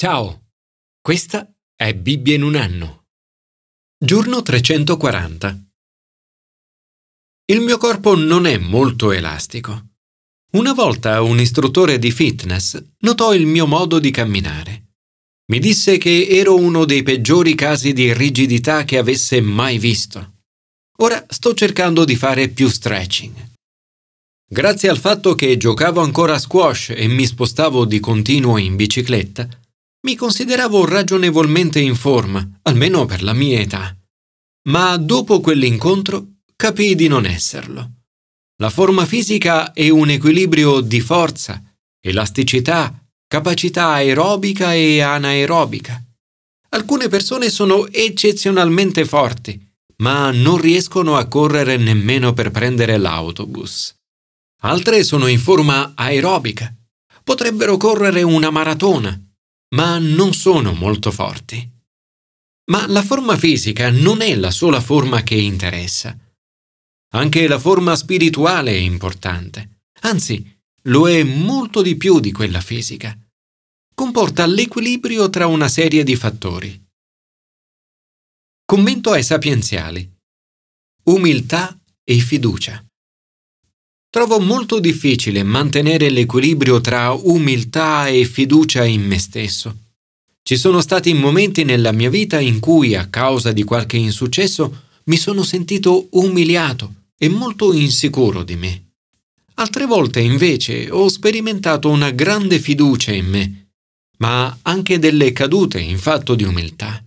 Ciao, questa è Bibbia in un anno. Giorno 340. Il mio corpo non è molto elastico. Una volta un istruttore di fitness notò il mio modo di camminare. Mi disse che ero uno dei peggiori casi di rigidità che avesse mai visto. Ora sto cercando di fare più stretching. Grazie al fatto che giocavo ancora a squash e mi spostavo di continuo in bicicletta, mi consideravo ragionevolmente in forma, almeno per la mia età. Ma dopo quell'incontro capii di non esserlo. La forma fisica è un equilibrio di forza, elasticità, capacità aerobica e anaerobica. Alcune persone sono eccezionalmente forti, ma non riescono a correre nemmeno per prendere l'autobus. Altre sono in forma aerobica. Potrebbero correre una maratona, ma non sono molto forti. Ma la forma fisica non è la sola forma che interessa. Anche la forma spirituale è importante, anzi lo è molto di più di quella fisica. Comporta l'equilibrio tra una serie di fattori. Commento ai sapienziali. Umiltà e fiducia. Trovo molto difficile mantenere l'equilibrio tra umiltà e fiducia in me stesso. Ci sono stati momenti nella mia vita in cui, a causa di qualche insuccesso, mi sono sentito umiliato e molto insicuro di me. Altre volte, invece, ho sperimentato una grande fiducia in me, ma anche delle cadute in fatto di umiltà.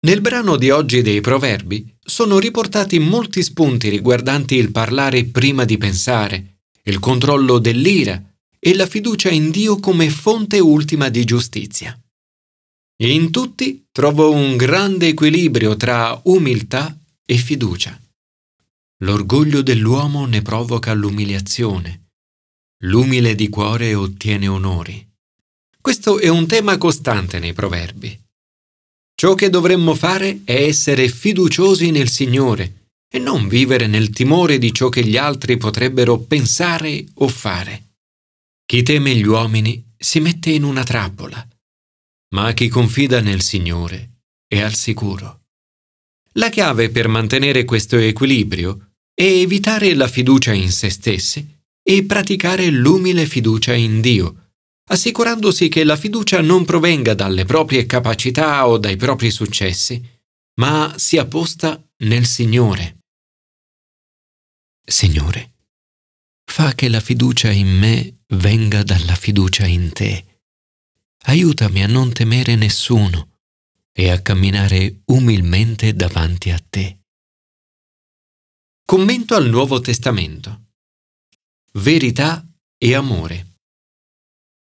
Nel brano di oggi dei Proverbi sono riportati molti spunti riguardanti il parlare prima di pensare, il controllo dell'ira e la fiducia in Dio come fonte ultima di giustizia. In tutti trovo un grande equilibrio tra umiltà e fiducia. L'orgoglio dell'uomo ne provoca l'umiliazione. L'umile di cuore ottiene onori. Questo è un tema costante nei proverbi. Ciò che dovremmo fare è essere fiduciosi nel Signore e non vivere nel timore di ciò che gli altri potrebbero pensare o fare. Chi teme gli uomini si mette in una trappola, ma chi confida nel Signore è al sicuro. La chiave per mantenere questo equilibrio è evitare la fiducia in se stessi e praticare l'umile fiducia in Dio, assicurandosi che la fiducia non provenga dalle proprie capacità o dai propri successi, ma sia posta nel Signore. Signore, fa che la fiducia in me venga dalla fiducia in te. Aiutami a non temere nessuno e a camminare umilmente davanti a te. Commento al Nuovo Testamento. Verità e amore.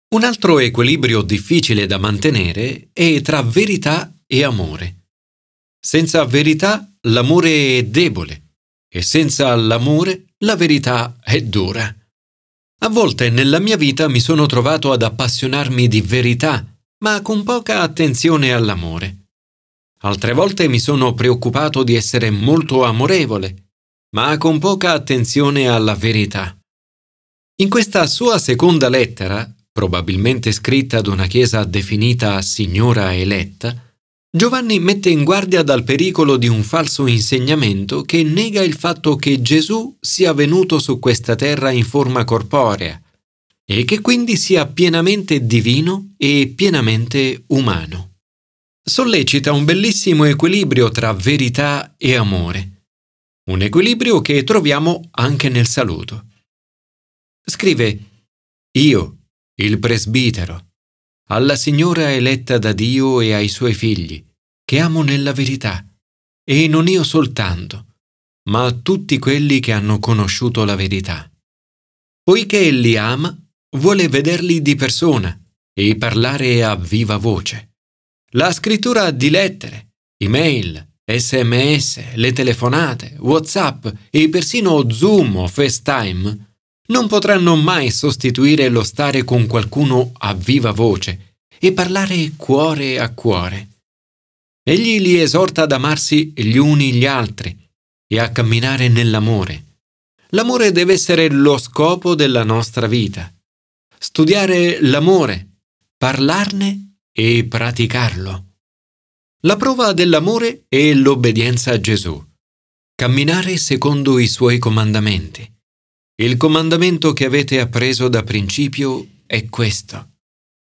Un altro equilibrio difficile da mantenere è tra verità e amore. Senza verità l'amore è debole e senza l'amore la verità è dura. A volte nella mia vita mi sono trovato ad appassionarmi di verità, ma con poca attenzione all'amore. Altre volte mi sono preoccupato di essere molto amorevole, ma con poca attenzione alla verità. In questa sua seconda lettera, probabilmente scritta ad una chiesa definita signora eletta, Giovanni mette in guardia dal pericolo di un falso insegnamento che nega il fatto che Gesù sia venuto su questa terra in forma corporea e che quindi sia pienamente divino e pienamente umano. Sollecita un bellissimo equilibrio tra verità e amore, un equilibrio che troviamo anche nel saluto. Scrive, Io, il presbitero, alla signora eletta da Dio e ai suoi figli, che amo nella verità, e non io soltanto, ma tutti quelli che hanno conosciuto la verità. Poiché li ama, vuole vederli di persona e parlare a viva voce. La scrittura di lettere, email, sms, le telefonate, whatsapp e persino Zoom o FaceTime non potranno mai sostituire lo stare con qualcuno a viva voce e parlare cuore a cuore. Egli li esorta ad amarsi gli uni gli altri e a camminare nell'amore. L'amore deve essere lo scopo della nostra vita. Studiare l'amore, parlarne e praticarlo. La prova dell'amore è l'obbedienza a Gesù. Camminare secondo i suoi comandamenti. Il comandamento che avete appreso da principio è questo.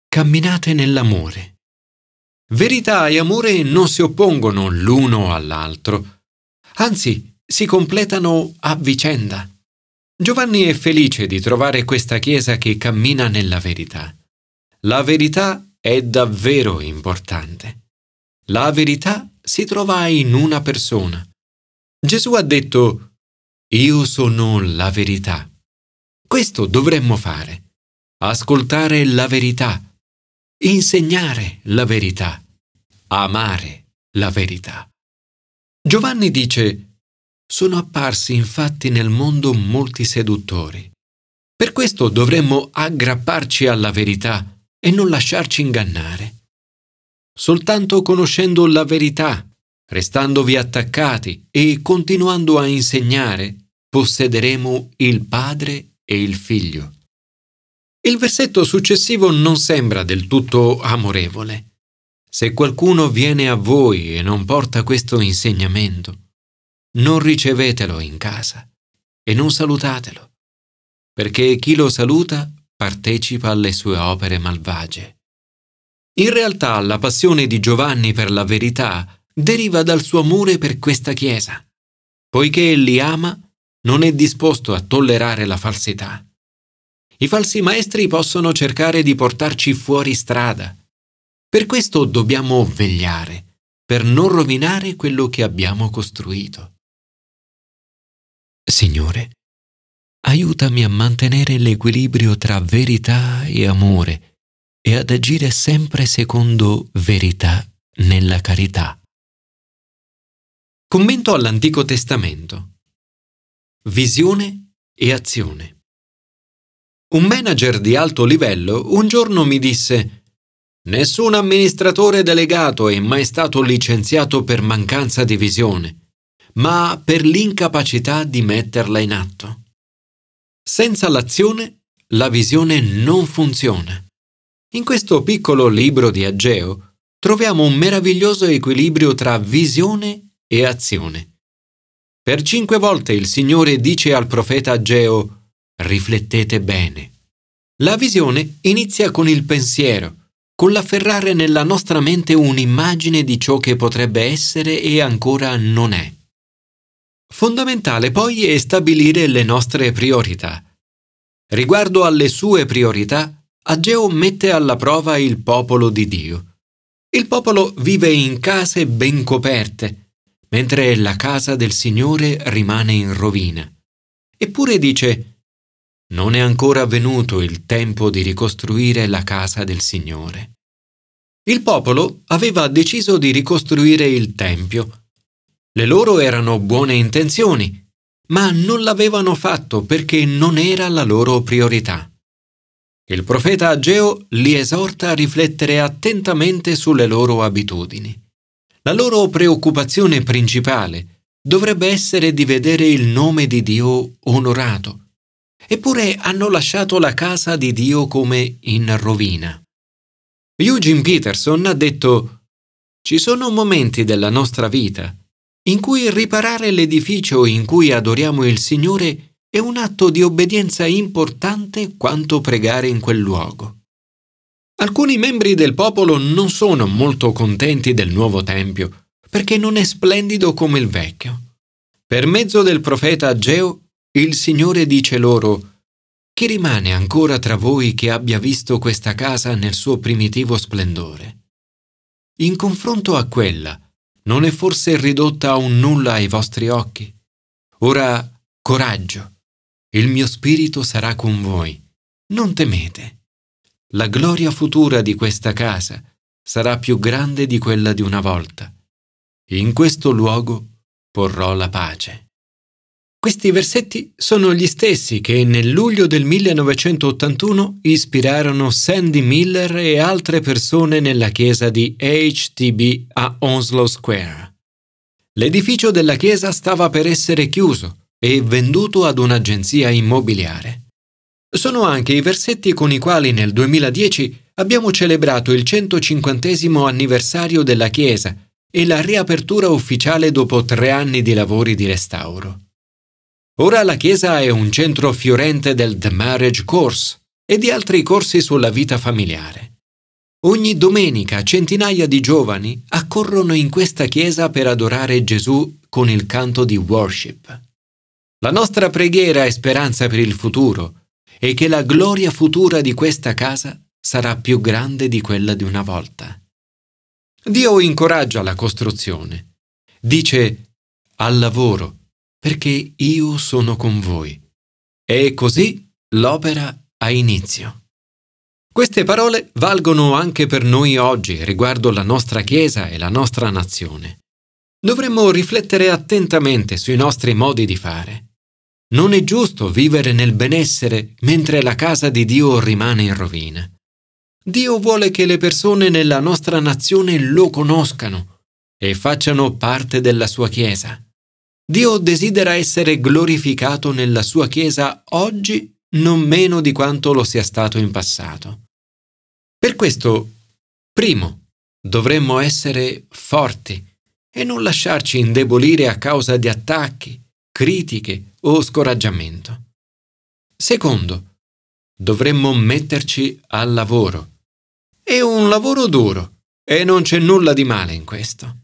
Camminate nell'amore. Verità e amore non si oppongono l'uno all'altro, anzi si completano a vicenda. Giovanni è felice di trovare questa Chiesa che cammina nella verità. La verità è davvero importante. La verità si trova in una persona. Gesù ha detto io sono la verità. Questo dovremmo fare. Ascoltare la verità, insegnare la verità, amare la verità. Giovanni dice, sono apparsi infatti nel mondo molti seduttori. Per questo dovremmo aggrapparci alla verità e non lasciarci ingannare. Soltanto conoscendo la verità restandovi attaccati e continuando a insegnare, possederemo il Padre e il Figlio. Il versetto successivo non sembra del tutto amorevole. Se qualcuno viene a voi e non porta questo insegnamento, non ricevetelo in casa e non salutatelo, perché chi lo saluta partecipa alle sue opere malvagie. In realtà la passione di Giovanni per la verità deriva dal suo amore per questa Chiesa. Poiché li ama, non è disposto a tollerare la falsità. I falsi maestri possono cercare di portarci fuori strada. Per questo dobbiamo vegliare, per non rovinare quello che abbiamo costruito. Signore, aiutami a mantenere l'equilibrio tra verità e amore e ad agire sempre secondo verità nella carità. Commento all'Antico Testamento. Visione e azione. Un manager di alto livello un giorno mi disse Nessun amministratore delegato è mai stato licenziato per mancanza di visione, ma per l'incapacità di metterla in atto. Senza l'azione, la visione non funziona. In questo piccolo libro di Ageo troviamo un meraviglioso equilibrio tra visione e azione. Per cinque volte il Signore dice al profeta Ageo, riflettete bene. La visione inizia con il pensiero, con l'afferrare nella nostra mente un'immagine di ciò che potrebbe essere e ancora non è. Fondamentale poi è stabilire le nostre priorità. Riguardo alle sue priorità, Ageo mette alla prova il popolo di Dio. Il popolo vive in case ben coperte, mentre la casa del Signore rimane in rovina. Eppure dice, non è ancora venuto il tempo di ricostruire la casa del Signore. Il popolo aveva deciso di ricostruire il Tempio. Le loro erano buone intenzioni, ma non l'avevano fatto perché non era la loro priorità. Il profeta Ageo li esorta a riflettere attentamente sulle loro abitudini. La loro preoccupazione principale dovrebbe essere di vedere il nome di Dio onorato. Eppure hanno lasciato la casa di Dio come in rovina. Eugene Peterson ha detto Ci sono momenti della nostra vita in cui riparare l'edificio in cui adoriamo il Signore è un atto di obbedienza importante quanto pregare in quel luogo. Alcuni membri del popolo non sono molto contenti del nuovo Tempio, perché non è splendido come il vecchio. Per mezzo del profeta Ageo, il Signore dice loro, Chi rimane ancora tra voi che abbia visto questa casa nel suo primitivo splendore? In confronto a quella, non è forse ridotta a un nulla ai vostri occhi? Ora, coraggio, il mio spirito sarà con voi, non temete la gloria futura di questa casa sarà più grande di quella di una volta. In questo luogo porrò la pace. Questi versetti sono gli stessi che nel luglio del 1981 ispirarono Sandy Miller e altre persone nella chiesa di HTB a Onslow Square. L'edificio della chiesa stava per essere chiuso e venduto ad un'agenzia immobiliare. Sono anche i versetti con i quali nel 2010 abbiamo celebrato il 150 anniversario della Chiesa e la riapertura ufficiale dopo tre anni di lavori di restauro. Ora la Chiesa è un centro fiorente del The Marriage Course e di altri corsi sulla vita familiare. Ogni domenica centinaia di giovani accorrono in questa chiesa per adorare Gesù con il canto di worship. La nostra preghiera e speranza per il futuro è che la gloria futura di questa casa sarà più grande di quella di una volta. Dio incoraggia la costruzione. Dice al lavoro, perché io sono con voi. E così l'opera ha inizio. Queste parole valgono anche per noi oggi riguardo la nostra Chiesa e la nostra nazione. Dovremmo riflettere attentamente sui nostri modi di fare. Non è giusto vivere nel benessere mentre la casa di Dio rimane in rovina. Dio vuole che le persone nella nostra nazione lo conoscano e facciano parte della sua Chiesa. Dio desidera essere glorificato nella sua Chiesa oggi non meno di quanto lo sia stato in passato. Per questo, primo, dovremmo essere forti e non lasciarci indebolire a causa di attacchi, critiche o scoraggiamento. Secondo, dovremmo metterci al lavoro. È un lavoro duro e non c'è nulla di male in questo.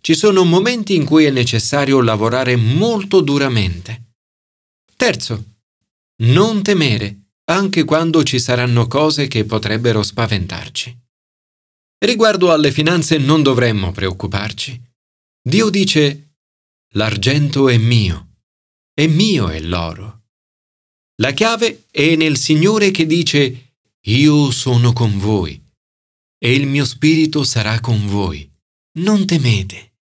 Ci sono momenti in cui è necessario lavorare molto duramente. Terzo, non temere anche quando ci saranno cose che potrebbero spaventarci. Riguardo alle finanze non dovremmo preoccuparci. Dio dice, l'argento è mio, e mio è l'oro. La chiave è nel Signore che dice, io sono con voi, e il mio spirito sarà con voi. Non temete.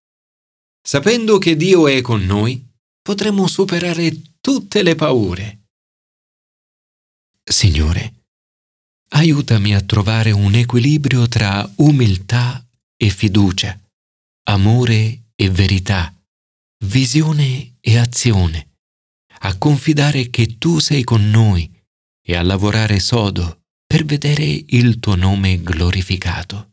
Sapendo che Dio è con noi, potremo superare tutte le paure. Signore, aiutami a trovare un equilibrio tra umiltà e fiducia, amore e verità, visione e azione, a confidare che tu sei con noi e a lavorare sodo per vedere il tuo nome glorificato.